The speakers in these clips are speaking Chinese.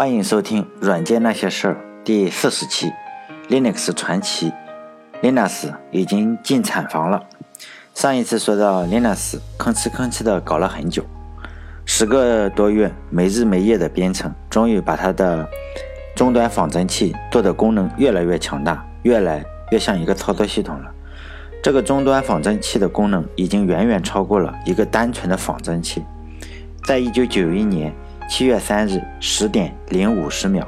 欢迎收听《软件那些事儿》第四十期，Linux 传奇，Linux 已经进产房了。上一次说到 Linux 吭哧吭哧的搞了很久，十个多月没日没夜的编程，终于把它的终端仿真器做的功能越来越强大，越来越像一个操作系统了。这个终端仿真器的功能已经远远超过了一个单纯的仿真器。在一九九一年。七月三日十点零五十秒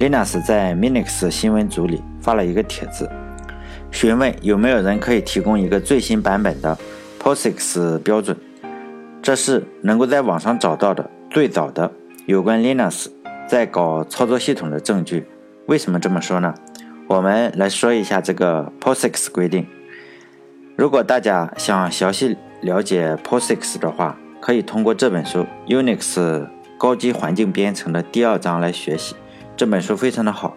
，Linux 在 Minix 新闻组里发了一个帖子，询问有没有人可以提供一个最新版本的 POSIX 标准。这是能够在网上找到的最早的有关 Linux 在搞操作系统的证据。为什么这么说呢？我们来说一下这个 POSIX 规定。如果大家想详细了解 POSIX 的话，可以通过这本书 Unix。高级环境编程的第二章来学习这本书非常的好，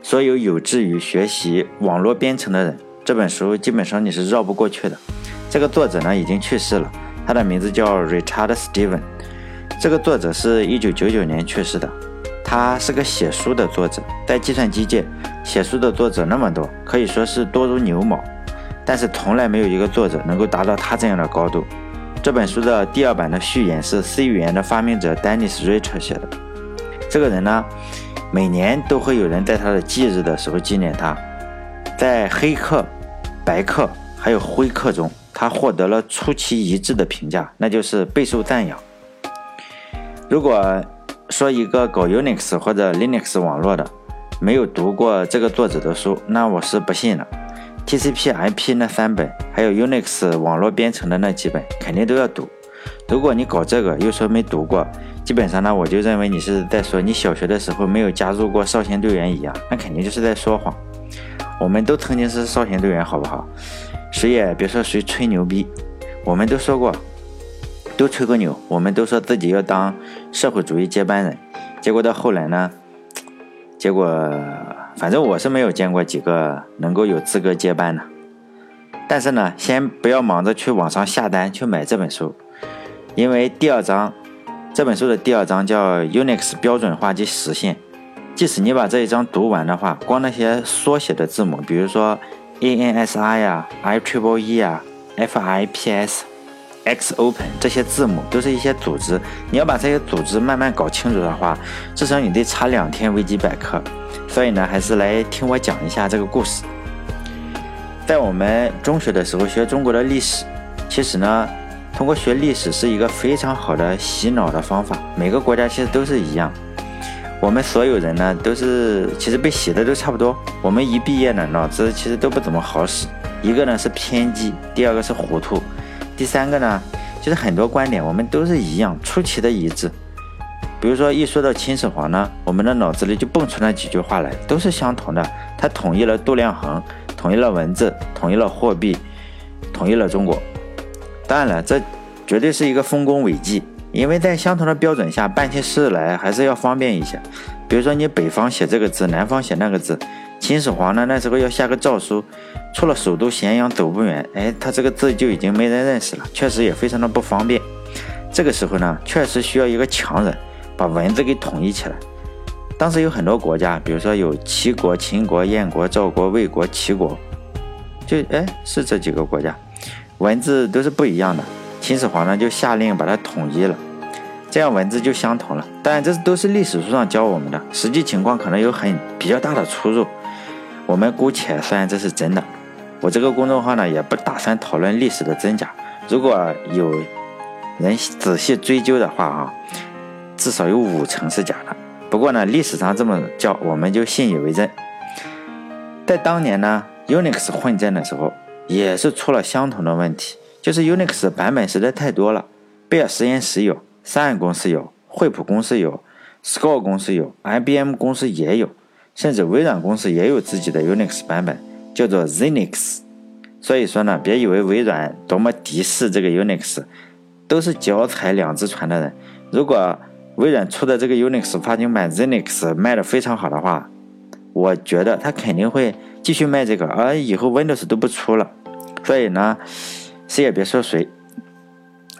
所有有志于学习网络编程的人，这本书基本上你是绕不过去的。这个作者呢已经去世了，他的名字叫 Richard Steven。这个作者是一九九九年去世的，他是个写书的作者，在计算机界写书的作者那么多，可以说是多如牛毛，但是从来没有一个作者能够达到他这样的高度。这本书的第二版的序言是 C 语言的发明者 Dennis Rich 写的。这个人呢，每年都会有人在他的忌日的时候纪念他。在黑客、白客还有灰客中，他获得了出奇一致的评价，那就是备受赞扬。如果说一个搞 Unix 或者 Linux 网络的没有读过这个作者的书，那我是不信了。TCP/IP 那三本，还有 Unix 网络编程的那几本，肯定都要读。如果你搞这个又说没读过，基本上呢，我就认为你是在说你小学的时候没有加入过少先队员一样，那肯定就是在说谎。我们都曾经是少先队员，好不好？谁也别说谁吹牛逼，我们都说过，都吹过牛，我们都说自己要当社会主义接班人，结果到后来呢，结果。反正我是没有见过几个能够有资格接班的，但是呢，先不要忙着去网上下单去买这本书，因为第二章这本书的第二章叫 Unix 标准化及实现。即使你把这一章读完的话，光那些缩写的字母，比如说 ANSI 呀、IEEE 呀、FIPS。X Open 这些字母都是一些组织，你要把这些组织慢慢搞清楚的话，至少你得查两天维基百科。所以呢，还是来听我讲一下这个故事。在我们中学的时候学中国的历史，其实呢，通过学历史是一个非常好的洗脑的方法。每个国家其实都是一样，我们所有人呢都是其实被洗的都差不多。我们一毕业呢，脑子其实都不怎么好使，一个呢是偏激，第二个是糊涂。第三个呢，就是很多观点我们都是一样，出奇的一致。比如说一说到秦始皇呢，我们的脑子里就蹦出那几句话来，都是相同的。他统一了度量衡，统一了文字，统一了货币，统一了中国。当然了，这绝对是一个丰功伟绩，因为在相同的标准下办起事来还是要方便一些。比如说你北方写这个字，南方写那个字。秦始皇呢，那时候要下个诏书，出了首都咸阳走不远，哎，他这个字就已经没人认识了，确实也非常的不方便。这个时候呢，确实需要一个强人把文字给统一起来。当时有很多国家，比如说有齐国、秦国、燕国、赵国、魏国、齐国，就哎是这几个国家，文字都是不一样的。秦始皇呢就下令把它统一了，这样文字就相同了。当然这都是历史书上教我们的，实际情况可能有很比较大的出入。我们姑且算这是真的。我这个公众号呢，也不打算讨论历史的真假。如果有人仔细追究的话啊，至少有五成是假的。不过呢，历史上这么叫，我们就信以为真。在当年呢，Unix 混战的时候，也是出了相同的问题，就是 Unix 版本实在太多了。贝尔实验室有三菱公司有，惠普公司有，Score 公司有，IBM 公司也有。甚至微软公司也有自己的 Unix 版本，叫做 Zinix。所以说呢，别以为微软多么敌视这个 Unix，都是脚踩两只船的人。如果微软出的这个 Unix 发行版 Zinix 卖的非常好的话，我觉得他肯定会继续卖这个，而以后 Windows 都不出了。所以呢，谁也别说谁。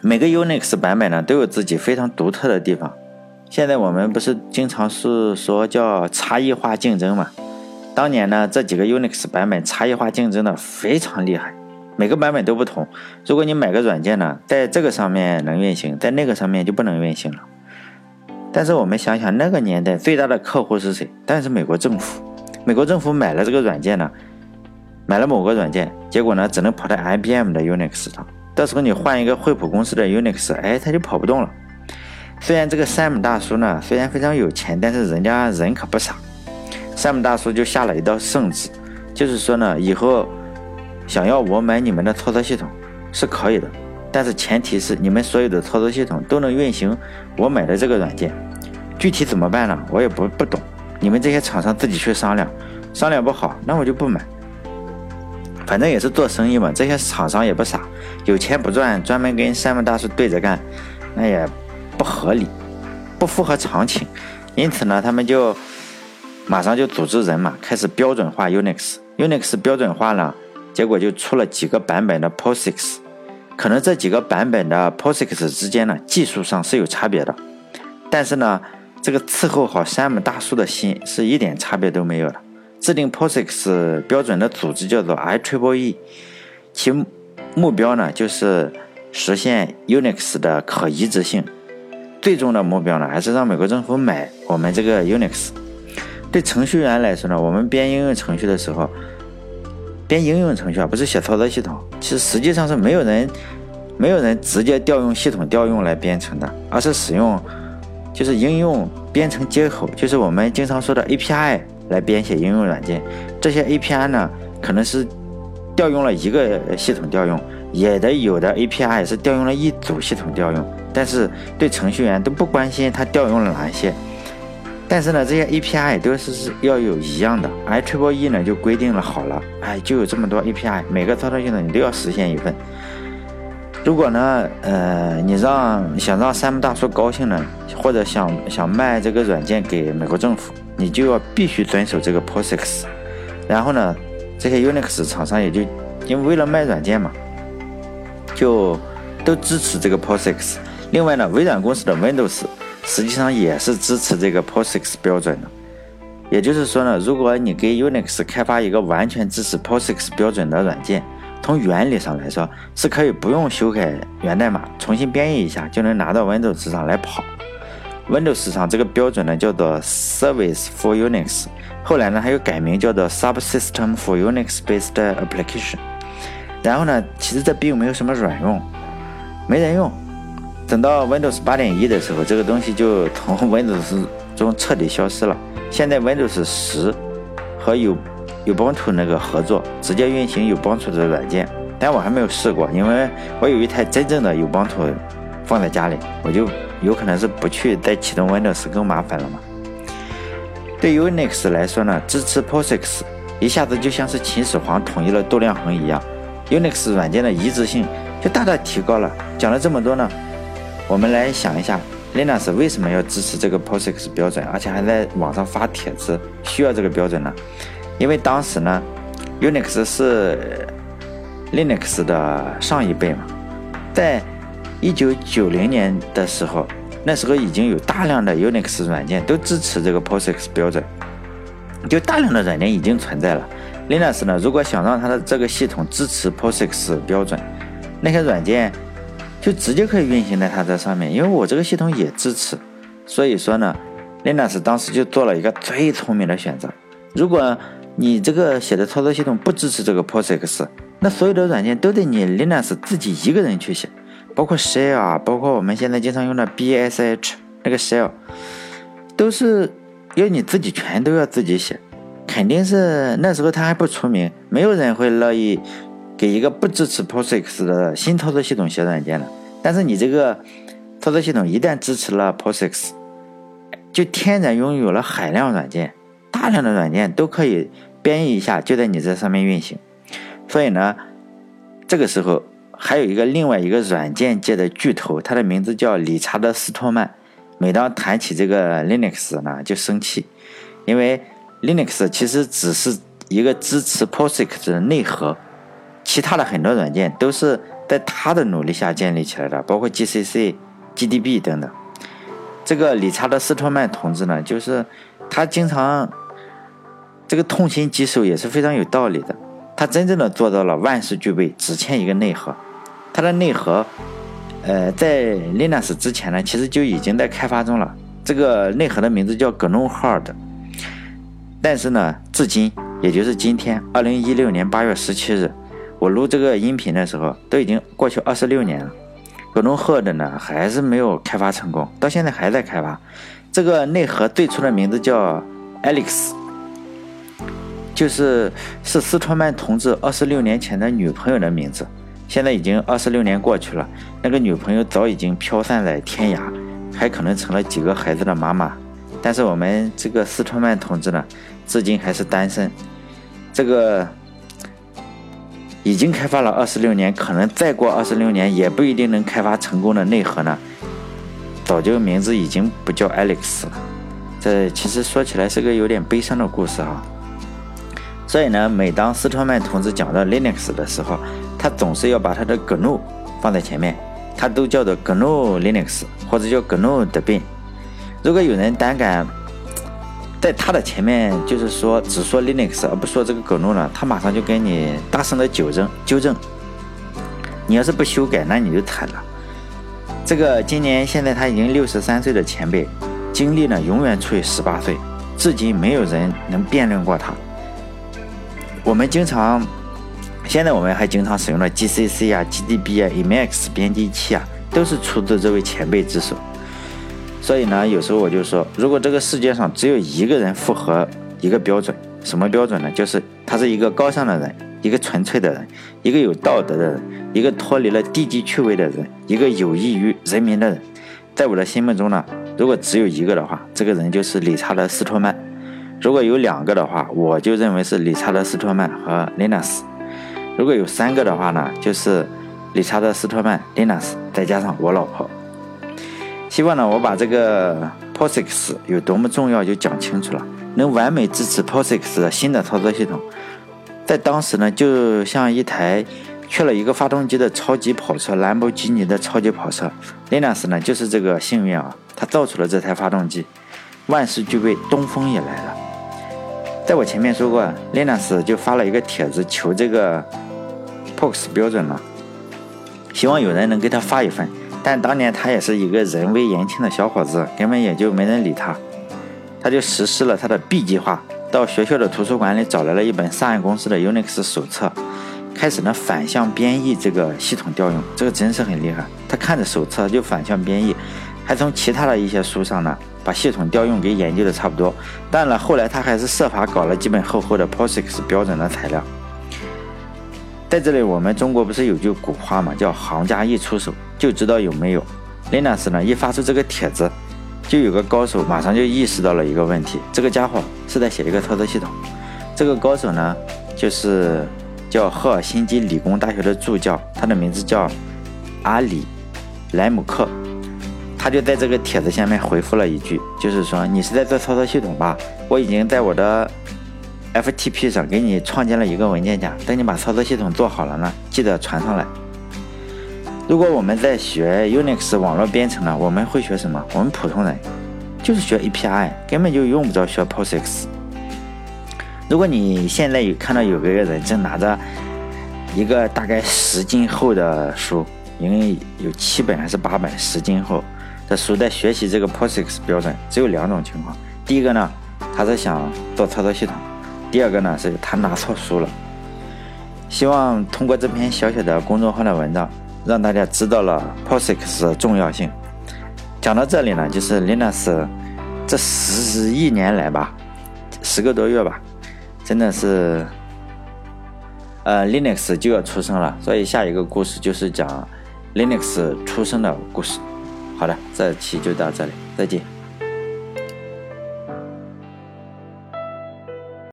每个 Unix 版本呢都有自己非常独特的地方。现在我们不是经常是说叫差异化竞争嘛？当年呢，这几个 Unix 版本差异化竞争的非常厉害，每个版本都不同。如果你买个软件呢，在这个上面能运行，在那个上面就不能运行了。但是我们想想，那个年代最大的客户是谁？当然是美国政府。美国政府买了这个软件呢，买了某个软件，结果呢，只能跑在 IBM 的 Unix 上。到时候你换一个惠普公司的 Unix，哎，它就跑不动了。虽然这个山姆大叔呢，虽然非常有钱，但是人家人可不傻。山姆大叔就下了一道圣旨，就是说呢，以后想要我买你们的操作系统是可以的，但是前提是你们所有的操作系统都能运行我买的这个软件。具体怎么办呢？我也不不懂，你们这些厂商自己去商量，商量不好，那我就不买。反正也是做生意嘛，这些厂商也不傻，有钱不赚，专门跟山姆大叔对着干，那也。不合理，不符合常情，因此呢，他们就马上就组织人马开始标准化 Unix。Unix 标准化了，结果就出了几个版本的 POSIX。可能这几个版本的 POSIX 之间呢，技术上是有差别的，但是呢，这个伺候好山姆大叔的心是一点差别都没有的。制定 POSIX 标准的组织叫做 IEEE，其目标呢就是实现 Unix 的可移植性。最终的目标呢，还是让美国政府买我们这个 Unix。对程序员来说呢，我们编应用程序的时候，编应用程序啊，不是写操作系统。其实实际上是没有人，没有人直接调用系统调用来编程的，而是使用就是应用编程接口，就是我们经常说的 API 来编写应用软件。这些 API 呢，可能是调用了一个系统调用，也得有的 API 是调用了一组系统调用。但是对程序员都不关心他调用了哪些，但是呢，这些 API 都是是要有一样的，IEEE 呢就规定了好了，哎，就有这么多 API，每个操作系统你都要实现一份。如果呢，呃，你让想让山姆大叔高兴呢，或者想想卖这个软件给美国政府，你就要必须遵守这个 POSIX。然后呢，这些 Unix 厂商也就因为为了卖软件嘛，就都支持这个 POSIX。另外呢，微软公司的 Windows 实际上也是支持这个 POSIX 标准的。也就是说呢，如果你给 Unix 开发一个完全支持 POSIX 标准的软件，从原理上来说是可以不用修改源代码，重新编译一下就能拿到 Windows 上来跑。Windows 上这个标准呢叫做 Service for Unix，后来呢还有改名叫做 Subsystem for Unix-based Application。然后呢，其实这并没有什么卵用，没人用。等到 Windows 八点一的时候，这个东西就从 Windows 中彻底消失了。现在 Windows 十和有有帮助那个合作，直接运行有帮助的软件，但我还没有试过，因为我有一台真正的有帮助放在家里，我就有可能是不去再启动 Windows 更麻烦了嘛。对 Unix 来说呢，支持 POSIX 一下子就像是秦始皇统一了度量衡一样，Unix 软件的一致性就大大提高了。讲了这么多呢。我们来想一下，Linux 为什么要支持这个 POSIX 标准，而且还在网上发帖子需要这个标准呢？因为当时呢，Unix 是 Linux 的上一辈嘛，在一九九零年的时候，那时候已经有大量的 Unix 软件都支持这个 POSIX 标准，就大量的软件已经存在了。Linux 呢，如果想让它的这个系统支持 POSIX 标准，那些软件。就直接可以运行在它这上面，因为我这个系统也支持，所以说呢，Linux 当时就做了一个最聪明的选择。如果你这个写的操作系统不支持这个 POSIX，那所有的软件都得你 Linux 自己一个人去写，包括 Shell 啊，包括我们现在经常用的 BSH 那个 Shell，都是要你自己全都要自己写，肯定是那时候它还不出名，没有人会乐意。给一个不支持 POSIX 的新操作系统写软件了，但是你这个操作系统一旦支持了 POSIX，就天然拥有了海量软件，大量的软件都可以编译一下，就在你这上面运行。所以呢，这个时候还有一个另外一个软件界的巨头，他的名字叫理查德·斯托曼。每当谈起这个 Linux 呢，就生气，因为 Linux 其实只是一个支持 POSIX 的内核。其他的很多软件都是在他的努力下建立起来的，包括 GCC、GDB 等等。这个理查德·斯托曼同志呢，就是他经常这个痛心疾首也是非常有道理的。他真正的做到了万事俱备，只欠一个内核。他的内核，呃，在 Linux 之前呢，其实就已经在开发中了。这个内核的名字叫 GNOME Hard，但是呢，至今，也就是今天，二零一六年八月十七日，我录这个音频的时候，都已经过去二十六年了。GNOME Hard 呢，还是没有开发成功，到现在还在开发。这个内核最初的名字叫 Alex。就是是斯托曼同志二十六年前的女朋友的名字，现在已经二十六年过去了，那个女朋友早已经飘散在天涯，还可能成了几个孩子的妈妈。但是我们这个斯托曼同志呢，至今还是单身。这个已经开发了二十六年，可能再过二十六年也不一定能开发成功的内核呢，早就名字已经不叫 Alex 了。这其实说起来是个有点悲伤的故事哈。所以呢，每当斯托曼同志讲到 Linux 的时候，他总是要把他的 GNU 放在前面，他都叫做 GNU Linux 或者叫 GNU d e b i n。如果有人胆敢在他的前面，就是说只说 Linux 而不说这个 GNU 呢，他马上就给你大声的纠正纠正。你要是不修改，那你就惨了。这个今年现在他已经六十三岁的前辈，精力呢永远处于十八岁，至今没有人能辩论过他。我们经常，现在我们还经常使用的 GCC 啊、GDB 啊、Emacs 编辑器啊，都是出自这位前辈之手。所以呢，有时候我就说，如果这个世界上只有一个人符合一个标准，什么标准呢？就是他是一个高尚的人，一个纯粹的人，一个有道德的人，一个脱离了低级趣味的人，一个有益于人民的人。在我的心目中呢，如果只有一个的话，这个人就是理查德·斯托曼。如果有两个的话，我就认为是理查德·斯托曼和 Linus；如果有三个的话呢，就是理查德·斯托曼、Linus 再加上我老婆。希望呢，我把这个 POSIX 有多么重要就讲清楚了。能完美支持 POSIX 的新的操作系统，在当时呢，就像一台缺了一个发动机的超级跑车——兰博基尼的超级跑车。Linux 呢，就是这个幸运啊，它造出了这台发动机，万事俱备，东风也来了。在我前面说过，Linux 就发了一个帖子求这个 POX 标准了，希望有人能给他发一份。但当年他也是一个人微言轻的小伙子，根本也就没人理他。他就实施了他的 B 计划，到学校的图书馆里找来了一本上岸公司的 Unix 手册，开始呢反向编译这个系统调用。这个真是很厉害，他看着手册就反向编译，还从其他的一些书上呢。把系统调用给研究的差不多，但呢，后来他还是设法搞了几本厚厚的 POSIX 标准的材料。在这里，我们中国不是有句古话嘛，叫“行家一出手就知道有没有”。Linux 呢，一发出这个帖子，就有个高手马上就意识到了一个问题：这个家伙是在写一个操作系统。这个高手呢，就是叫赫尔辛基理工大学的助教，他的名字叫阿里莱姆克。他就在这个帖子下面回复了一句，就是说你是在做操作系统吧？我已经在我的 FTP 上给你创建了一个文件夹，等你把操作系统做好了呢，记得传上来。如果我们在学 Unix 网络编程呢，我们会学什么？我们普通人就是学 API，根本就用不着学 POSIX。如果你现在有看到有个人正拿着一个大概十斤厚的书，因为有七本还是八本，十斤厚。这书在学习这个 POSIX 标准，只有两种情况。第一个呢，他是想做操作系统；第二个呢，是他拿错书了。希望通过这篇小小的公众号的文章，让大家知道了 POSIX 的重要性。讲到这里呢，就是 Linux 这十一年来吧，十个多月吧，真的是，呃，Linux 就要出生了。所以下一个故事就是讲 Linux 出生的故事。好的，这期就到这里，再见。